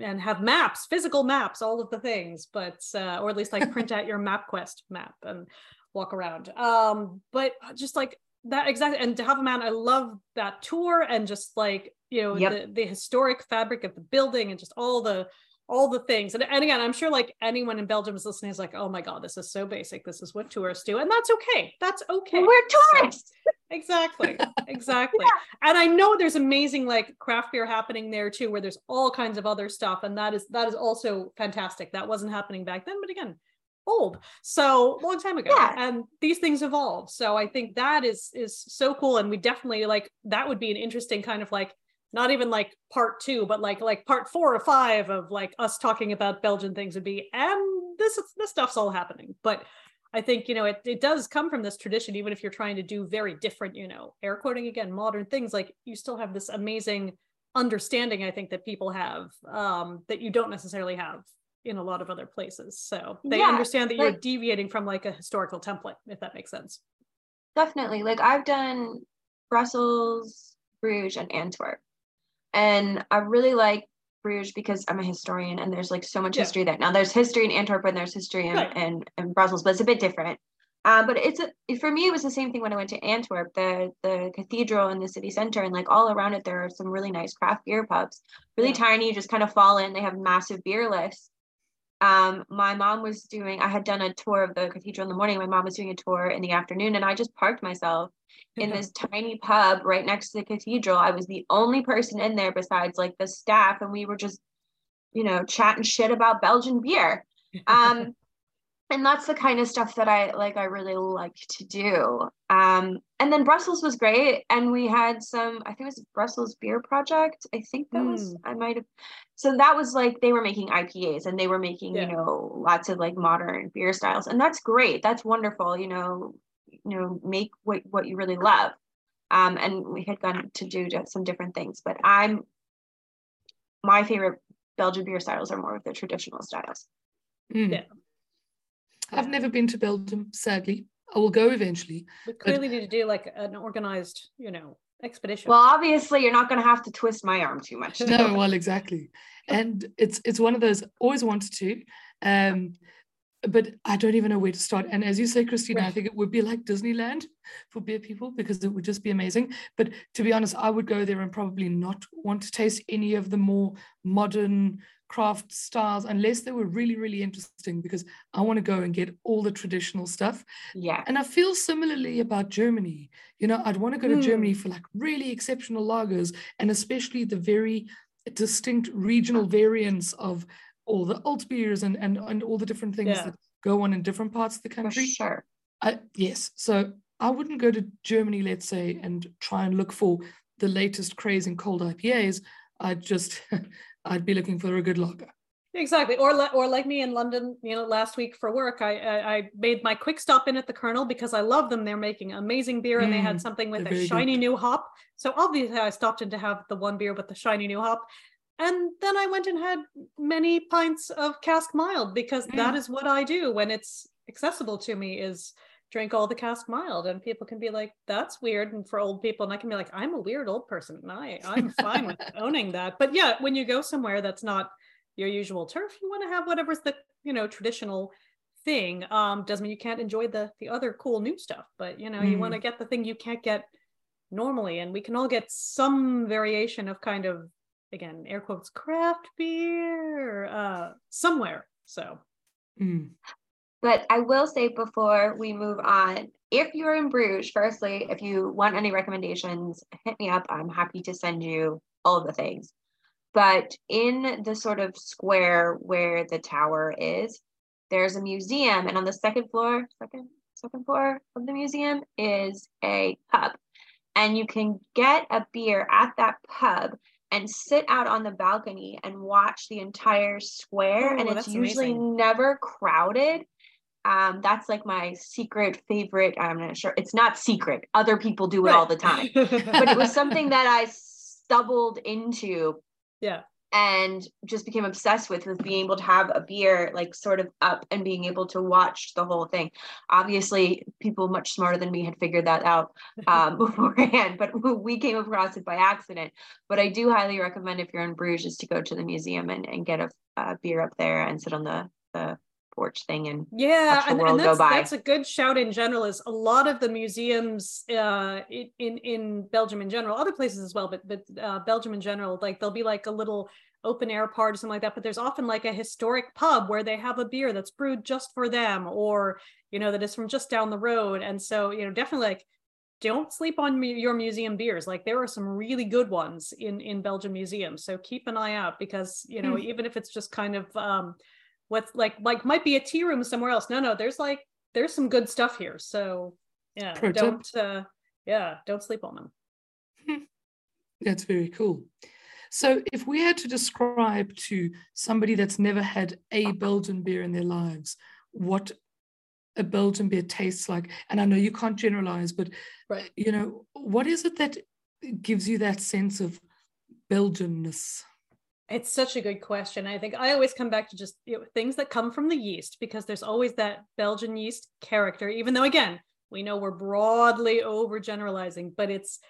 and have maps, physical maps, all of the things. But uh, or at least like print out your MapQuest map and walk around. Um, but just like that exactly, and De Halve Maan, I love that tour and just like you know Yep. the, the historic fabric of the building and just all the all the things. And, and again i'm sure like anyone in belgium is listening is like oh my god this is so basic. This is what tourists do. And that's okay. That's okay. We're So- tourists. exactly exactly. And i know there's amazing like craft beer happening there too where there's all kinds of other stuff and that is that is also fantastic. That wasn't happening back then but again old. So long time ago Yeah. and these things evolve. So i think that is is so cool and we definitely like that would be an interesting kind of like not even like part two but like like part four or five of like us talking about belgian things would be and this this stuff's all happening. But I think, you know, it, it does come from this tradition, even if you're trying to do very different, you know, air quoting again, modern things, like you still have this amazing understanding, I think, that people have um, that you don't necessarily have in a lot of other places. So they Yeah, understand that you're deviating from like a historical template, if that makes sense. Definitely. Like I've done Brussels, Bruges, and Antwerp. And I really like Bruges because I'm a historian and there's like so much Yeah. history there. Now there's history in Antwerp and there's history in, Right. in, in Brussels, but it's a bit different. Um, but it's a, for me, it was the same thing when I went to Antwerp, the the cathedral in the city center, and like all around it, there are some really nice craft beer pubs, really Yeah. tiny, just kind of fall in. They have massive beer lists. Um, my mom was doing, I had done a tour of the cathedral in the morning. My mom was doing a tour in the afternoon, and I just parked myself in this tiny pub right next to the cathedral. I was the only person in there besides like the staff, and we were just, you know, chatting shit about Belgian beer. Um, and that's the kind of stuff that I like. I really like to do. Um, and then Brussels was great, and we had some. I think it was Brussels Beer Project. I think that was. I might have. So that was like they were making IPAs, and they were making Yeah. you know lots of like modern beer styles, and that's great. That's wonderful. You know, you know, make what what you really love. Um, and we had gone to do some different things, but I'm my favorite Belgian beer styles are more of the traditional styles. Mm. Yeah. I've never been to Belgium, sadly. I will go eventually. We clearly need to do like an organized, you know, expedition. Well, obviously, you're not going to have to twist my arm too much. No, well, exactly. And it's it's one of those always wanted to. Um, but I don't even know where to start. And as you say, Christina, I think it would be like Disneyland for beer people because it would just be amazing. But to be honest, I would go there and probably not want to taste any of the more modern craft styles unless they were really, really interesting because I want to go and get all the traditional stuff. yeah. And I feel similarly about Germany. You know, I'd want to go to. Germany mm. for like really exceptional lagers and especially the very distinct regional variants of all the alt beers and, and, and all the different things Yeah. that go on in different parts of the For country. sure. I, yes. So I wouldn't go to Germany, let's say, and try and look for the latest craze in cold IPAs. I'd just, I'd be looking for a good lager. Exactly. Or li- or like me in London, you know, last week for work, I, I I made my quick stop in at the Colonel because I love them. They're making amazing beer and they had Mm, something with a shiny good. new hop. So obviously I stopped in to have the one beer with the shiny new hop. And then I went and had many pints of cask mild because that Mm. is what I do when it's accessible to me is drink all the cask mild and people can be like that's weird and for old people and I can be like I'm a weird old person and I I'm fine with owning that. But yeah, when you go somewhere that's not your usual turf you want to have whatever's the you know traditional thing um doesn't mean you can't enjoy the the other cool new stuff but you know you want to get the thing you can't get normally and we can all get some variation of kind of again air quotes craft beer uh somewhere so Mm. But I will say before we move on, if you're in Bruges, firstly, if you want any recommendations, hit me up. I'm happy to send you all the things. But in the sort of square where the tower is, there's a museum, and on the second floor, second second floor of the museum is a pub, and you can get a beer at that pub and sit out on the balcony and watch the entire square, Oh, and it's usually amazing. never crowded. Um, that's like my secret favorite. I'm not sure it's not secret. Other people do it all the time, but it was something that I stumbled into yeah and just became obsessed with with being able to have a beer like sort of up and being able to watch the whole thing obviously people much smarter than me had figured that out um, beforehand but we came across it by accident but i do highly recommend if you're in bruges to go to the museum and, and get a, a beer up there and sit on the, the porch thing and yeah and, and that's, that's a good shout in general is a lot of the museums uh in in, belgium in general other places as well but but uh, belgium in general like there'll be like a little open air part or something like that but there's often like a historic pub where they have a beer that's brewed just for them or you know that is from just down the road. And so you know definitely like don't sleep on your museum beers. Like there are some really good ones in in belgium museums. So keep an eye out because you know Hmm. even if it's just kind of um what's like like might be a tea room somewhere else no no there's like there's some good stuff here so yeah Pro don't uh yeah don't sleep on them That's very cool. So, if we had to describe to somebody that's never had a Belgian beer in their lives, what a Belgian beer tastes like, and I know you can't generalize, but Right. you know, what is it that gives you that sense of Belgianness? It's such a good question. I think I always come back to just you know, things that come from the yeast because there's always that Belgian yeast character, even though, again, we know we're broadly overgeneralizing, but it's,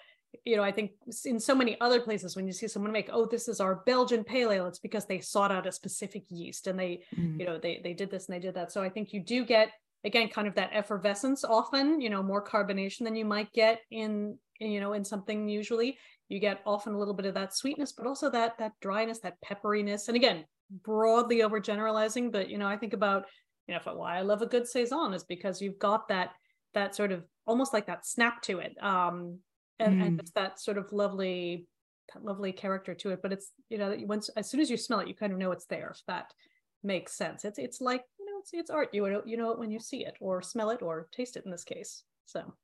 you know, I think in so many other places when you see someone make, oh, this is our Belgian pale ale, it's because they sought out a specific yeast and they, mm. you know, they they did this and they did that. So I think you do get again kind of that effervescence often, you know, more carbonation than you might get in, you know, in something usually you get often a little bit of that sweetness but also that that dryness that pepperiness. And again broadly overgeneralizing but you know i think about you know why i love a good saison is because you've got that that sort of almost like that snap to it um and, mm. and it's that sort of lovely that lovely character to it. But it's you know once as soon as you smell it you kind of know it's there if that makes sense. It's it's like you know it's it's art. You know you know it when you see it or smell it or taste it in this case. So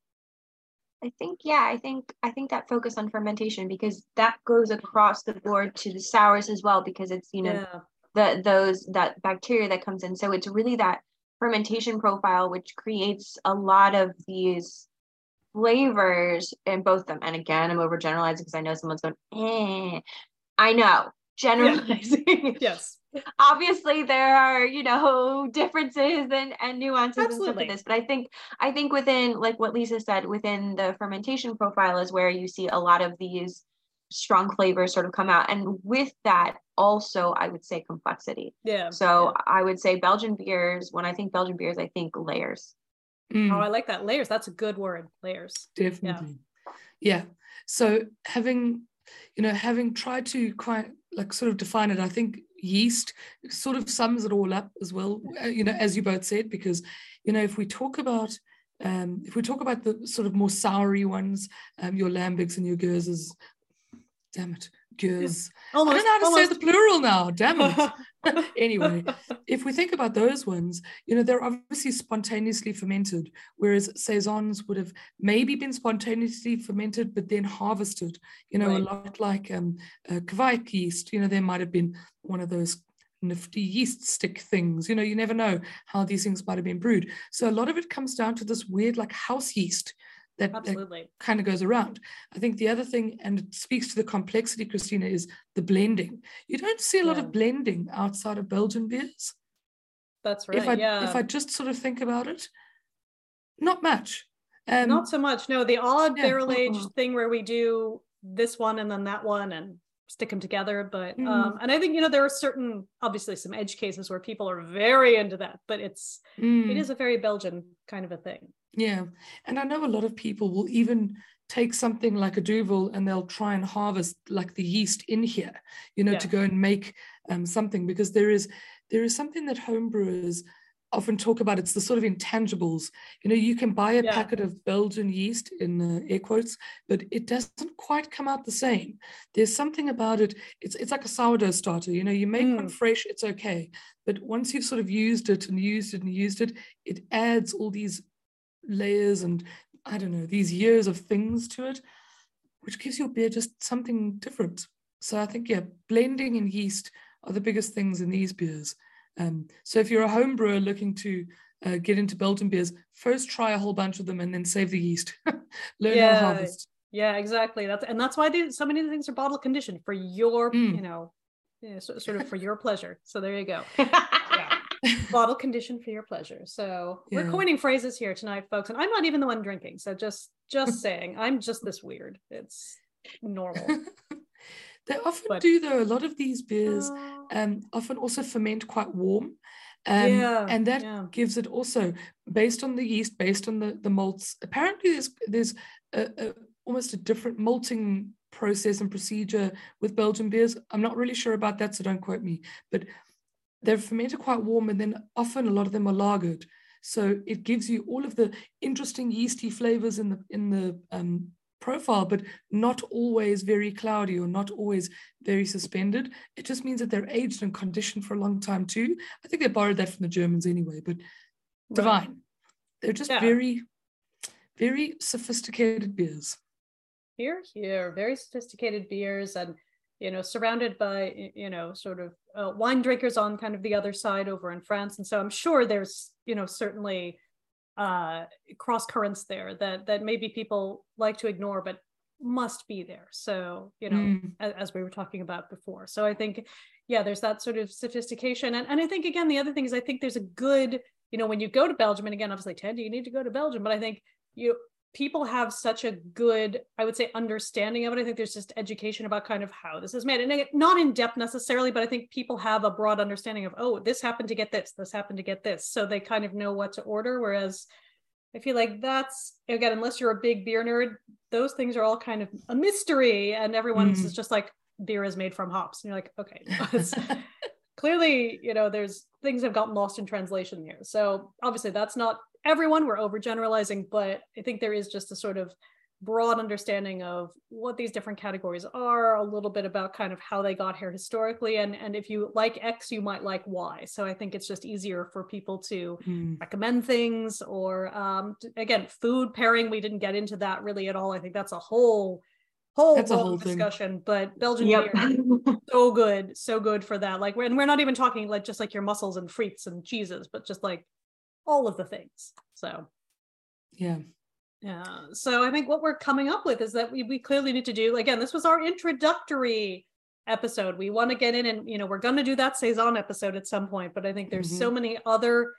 I think yeah, I think I think that focus on fermentation because that goes across the board to the sours as well because it's you know yeah. the those that bacteria that comes in. So it's really that fermentation profile which creates a lot of these flavors in both them. And again, I'm overgeneralizing because I know someone's going, eh. I know generalizing. Yeah. yes obviously there are you know differences and, and nuances Absolutely. and stuff like this but i think i think within like what lisa said within the fermentation profile is where you see a lot of these strong flavors sort of come out and with that also i would say complexity yeah so yeah. i would say belgian beers when i think belgian beers i think layers mm. oh i like that layers that's a good word layers definitely yeah. yeah so having you know having tried to quite like sort of define it i think yeast sort of sums it all up as well uh, you know as you both said because you know if we talk about um, if we talk about the sort of more soury ones um, your lambics and your gueuzes damn it gueurs almost, i don't know how to almost. say the plural now damn it anyway if we think about those ones you know they're obviously spontaneously fermented whereas saisons would have maybe been spontaneously fermented but then harvested you know right. a lot like um uh, Kveik yeast you know there might have been one of those nifty yeast stick things. You know, you never know how these things might have been brewed. So a lot of it comes down to this weird, like house yeast that, that kind of goes around. I think the other thing, and it speaks to the complexity, Christina, is the blending. You don't see a lot yeah. of blending outside of Belgian beers. That's right. If I, yeah. if I just sort of think about it, not much. Um, not so much. No, the odd yeah. barrel aged uh-uh. thing where we do this one and then that one and stick them together but mm. um and i think you know there are certain obviously some edge cases where people are very into that but it's mm. it is a very belgian kind of a thing yeah and i know a lot of people will even take something like a duvel and they'll try and harvest like the yeast in here you know yeah. to go and make um, something because there is there is something that homebrewers often talk about it's the sort of intangibles you know you can buy a yeah. packet of belgian yeast in uh, air quotes but it doesn't quite come out the same there's something about it it's, it's like a sourdough starter you know you make mm. one fresh it's okay but once you've sort of used it and used it and used it it adds all these layers and i don't know these years of things to it which gives your beer just something different so i think yeah blending and yeast are the biggest things in these beers um, so if you're a home brewer looking to uh, get into Belgian beers, first try a whole bunch of them and then save the yeast. Learn yeah, how to harvest. Yeah, exactly. That's and that's why so many things are bottle conditioned for your, mm. you know, know so, sort of for your pleasure. So there you go. Bottle conditioned for your pleasure. So yeah. we're coining phrases here tonight, folks, and I'm not even the one drinking. So just just saying, I'm just this weird. It's normal. They often but, do though. A lot of these beers uh, um, often also ferment quite warm. Um, yeah, and that yeah. gives it also based on the yeast, based on the, the malts. Apparently, there's there's a, a, almost a different malting process and procedure with Belgian beers. I'm not really sure about that, so don't quote me. But they're fermented quite warm, and then often a lot of them are lagered. So it gives you all of the interesting yeasty flavors in the in the um, profile, but not always very cloudy or not always very suspended. It just means that they're aged and conditioned for a long time too. I think they borrowed that from the Germans anyway, but right. divine. They're just yeah. very, very sophisticated beers. Here, here, very sophisticated beers and you know surrounded by you know sort of uh, wine drinkers on kind of the other side over in france and so i'm sure there's you know certainly uh, cross currents there that that maybe people like to ignore, but must be there. So, you know, Mm. as, as we were talking about before. So I think, yeah, there's that sort of sophistication. And, and I think, again, the other thing is I think there's a good, you know, when you go to Belgium, and again, obviously, Tandy, you need to go to Belgium, but I think you people have such a good, I would say, understanding of it. I think there's just education about kind of how this is made. And not in depth necessarily, but I think people have a broad understanding of, oh, this happened to get this, this happened to get this. So they kind of know what to order. Whereas I feel like that's again, unless you're a big beer nerd, those things are all kind of a mystery, and everyone's Mm. is just like beer is made from hops, and you're like, okay, clearly, you know, there's things have gotten lost in translation here. So obviously, that's not everyone. We're overgeneralizing, but I think there is just a sort of broad understanding of what these different categories are a little bit about kind of how they got here historically and and if you like x you might like y so i think it's just easier for people to Mm. recommend things or um again food pairing we didn't get into that really at all i think that's a whole whole, That's a whole thing. discussion but belgian Yep. beer so good so good for that like we're, and we're not even talking like just like your mussels and frites and cheeses but just like all of the things so Yeah. yeah. So I think what we're coming up with is that we, we clearly need to do again, this was our introductory episode. We want to get in and you know, we're gonna do that Saison episode at some point, but I think there's so many other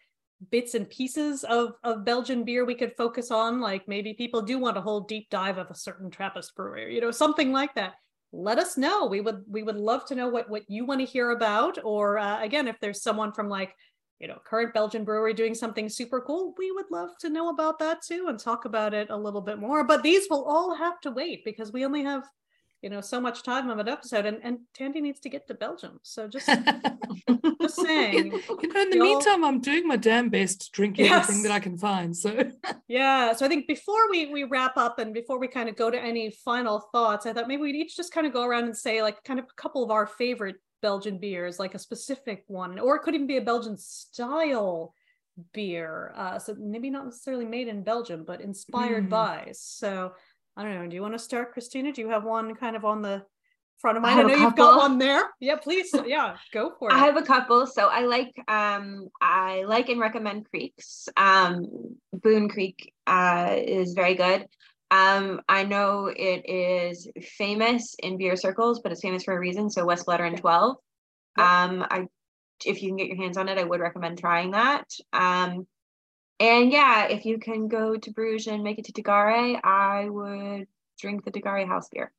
bits and pieces of of Belgian beer we could focus on. Like maybe people do want a whole deep dive of a certain Trappist brewery, you know, something like that. Let us know. We would we would love to know what what you want to hear about. Or uh, again, if there's someone from like you know, current Belgian brewery doing something super cool, we would love to know about that too and talk about it a little bit more. But these will all have to wait because we only have, you know, so much time of an episode and, and Tandy needs to get to Belgium. So just just saying. You know, in the meantime, I'm doing my damn best to drink everything that I can find. So Yeah. So I think before we we wrap up and before we kind of go to any final thoughts, I thought maybe we'd each just kind of go around and say like kind of a couple of our favorite Belgian beers, like a specific one, or it could even be a Belgian style beer. Uh, so maybe not necessarily made in Belgium, but inspired Mm. by. So I don't know. Do you want to start, Christina? Do you have one kind of on the front of mind? I, a know you've got one there. Yeah, please. Yeah, go for it. I have a couple. So I like um I like and recommend krieks. Um Boon Kriek uh is very good. Um I know it is famous in beer circles, but it's famous for a reason. So Westvleteren 12. Yep. Um I if you can get your hands on it, I would recommend trying that. Um and yeah, if you can go to Bruges and make it to De Garre, I would drink the De Garre house beer.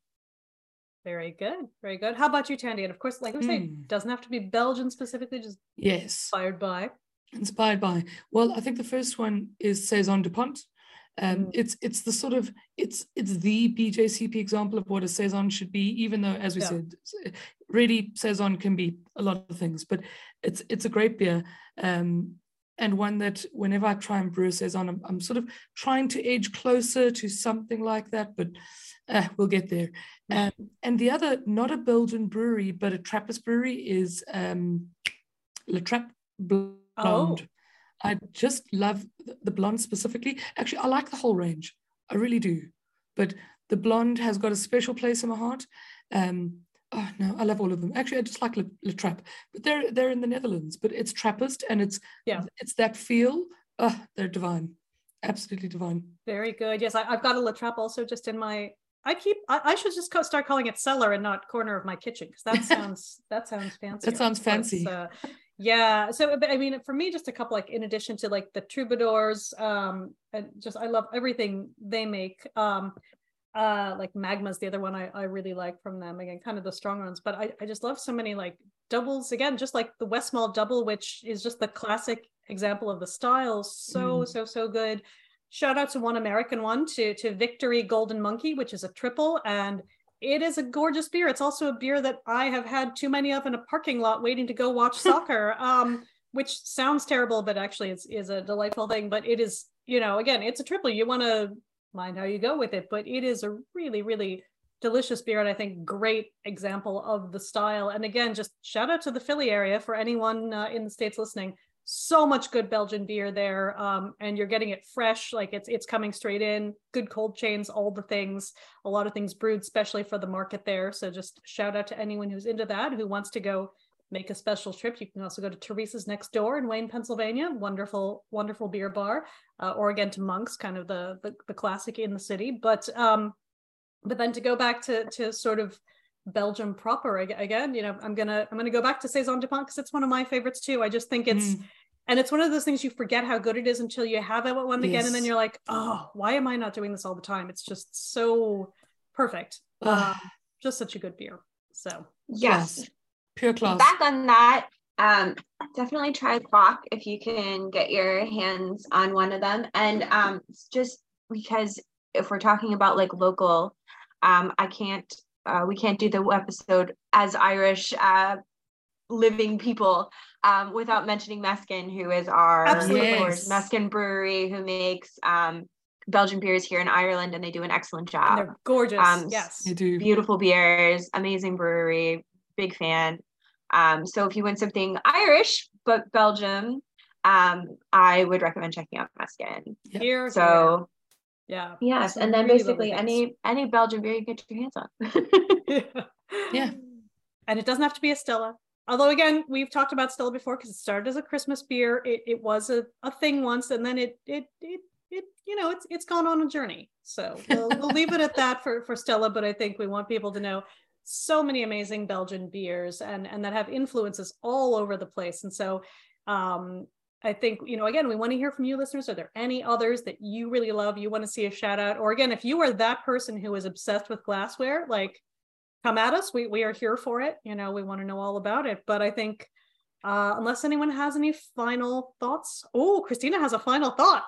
Very good. Very good. How about you, Tandy? And of course, like I say, Mm. doesn't have to be Belgian specifically, just yes, inspired by. inspired by. Well, I think the first one is Saison Dupont. Um, Mm. It's it's the sort of it's it's the BJCP example of what a saison should be. Even though, as we Yeah. said, really saison can be a lot of things, but it's it's a great beer. Um, and one that whenever I try and brew a saison, I'm, I'm sort of trying to edge closer to something like that, but uh, we'll get there. Um, and the other, not a Belgian brewery, but a Trappist brewery, is um, La Trappe Blonde. Oh. I just love the blonde specifically. Actually, I like the whole range. I really do. But the blonde has got a special place in my heart. Um, oh no, I love all of them. Actually, I just like Le, La Trappe. But they're they're in the Netherlands, but it's Trappist and it's Yeah. it's that feel. Oh, they're divine. Absolutely divine. Very good. Yes, I, I've got a La Trappe also just in my. I keep. I, I should just co- start calling it cellar and not corner of my kitchen because that sounds that sounds fancy. That sounds fancy. Yeah. So, but I mean, for me, just a couple like in addition to like the troubadours, um, and just I love everything they make. Um, uh, like Magma's the other one I, I really like from them. Again, kind of the strong ones, but I, I just love so many like doubles. Again, just like the Westmalle double, which is just the classic example of the style. So Mm. so so good. Shout out to one American one to to Victory Golden Monkey, which is a triple, and it is a gorgeous beer. It's also a beer that I have had too many of in a parking lot waiting to go watch soccer. Um, which sounds terrible, but actually it's is a delightful thing. But it is, you know, again, it's a triple. You want to mind how you go with it, but it is a really, really delicious beer and I think great example of the style. And again, just shout out to the Philly area for anyone uh, in the states listening. So much good Belgian beer there, um, and you're getting it fresh, like it's it's coming straight in. Good cold chains, all the things. A lot of things brewed especially for the market there. So just shout out to anyone who's into that, who wants to go make a special trip. You can also go to Teresa's next door in Wayne, Pennsylvania. Wonderful, wonderful beer bar. Uh, or again to Monks, kind of the, the the classic in the city. But um, but then to go back to to sort of Belgium proper again, you know, I'm gonna I'm gonna go back to Saison Dupont because it's one of my favorites too. I just think it's mm. And it's one of those things you forget how good it is until you have it one yes. again, and then you're like, oh, why am I not doing this all the time? It's just so perfect. Um, just such a good beer. So yes, yes. pure class. Back on that, um, definitely try Kwak if you can get your hands on one of them, and um, just because if we're talking about like local, um, I can't uh, we can't do the episode as Irish uh, living people um, without mentioning Mescan, who is our yes. Mescan brewery, who makes um, Belgian beers here in Ireland, and they do an excellent job. And they're gorgeous. Um, yes, they do beautiful beers, amazing brewery. Big fan. Um, so if you want something Irish but Belgium, um, I would recommend checking out Mescan. Here, so yeah. Yes. And then really basically any any Belgian beer you can get your hands on. yeah. yeah. And it doesn't have to be a Stella. Although again, we've talked about Stella before because it started as a Christmas beer. It, it was a, a thing once and then it it it it you know it's it's gone on a journey. So we'll, we'll leave it at that for for Stella. But I think we want people to know so many amazing Belgian beers and and that have influences all over the place. And so um I think, you know, again, we want to hear from you listeners. Are there any others that you really love? You want to see a shout out? Or again, if you are that person who is obsessed with glassware, like come at us. We we are here for it. You know, we want to know all about it. But I think uh, unless anyone has any final thoughts. Oh, Christina has a final thought.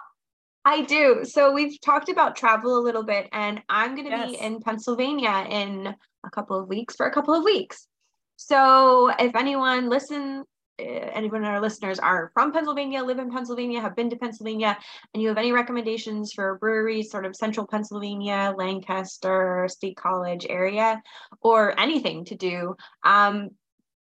I do. So we've talked about travel a little bit, and I'm going to yes. be in Pennsylvania in a couple of weeks for a couple of weeks. So if anyone listen anyone of our listeners are from Pennsylvania, live in Pennsylvania, have been to Pennsylvania, and you have any recommendations for breweries, sort of central Pennsylvania, Lancaster, State College area, or anything to do, um,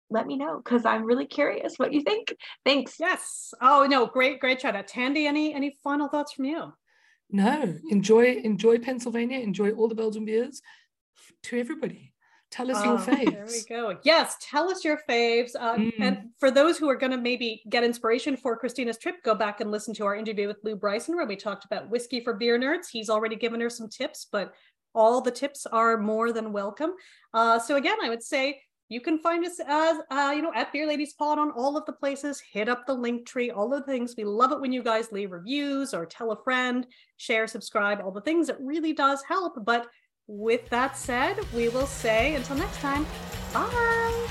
let me know because I'm really curious what you think. Thanks. Yes. Oh no, great, great shout out. Tandy, any any final thoughts from you? No. Enjoy, enjoy Pennsylvania, enjoy all the Belgian beers to everybody. Tell us your faves. There we go. Yes, tell us your faves. Uh, mm. And for those who are going to maybe get inspiration for Christina's trip, go back and listen to our interview with Lou Bryson, where we talked about whiskey for beer nerds. He's already given her some tips, but all the tips are more than welcome. Uh, so again, I would say you can find us as uh, you know at Beer Ladies Pod on all of the places. Hit up the link tree, all the things. We love it when you guys leave reviews or tell a friend, share, subscribe, all the things. It really does help. But with that said, we will say until next time, bye.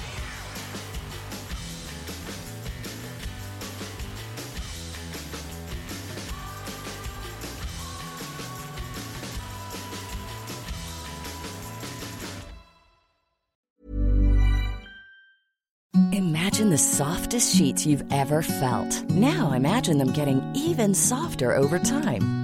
Imagine the softest sheets you've ever felt. Now imagine them getting even softer over time.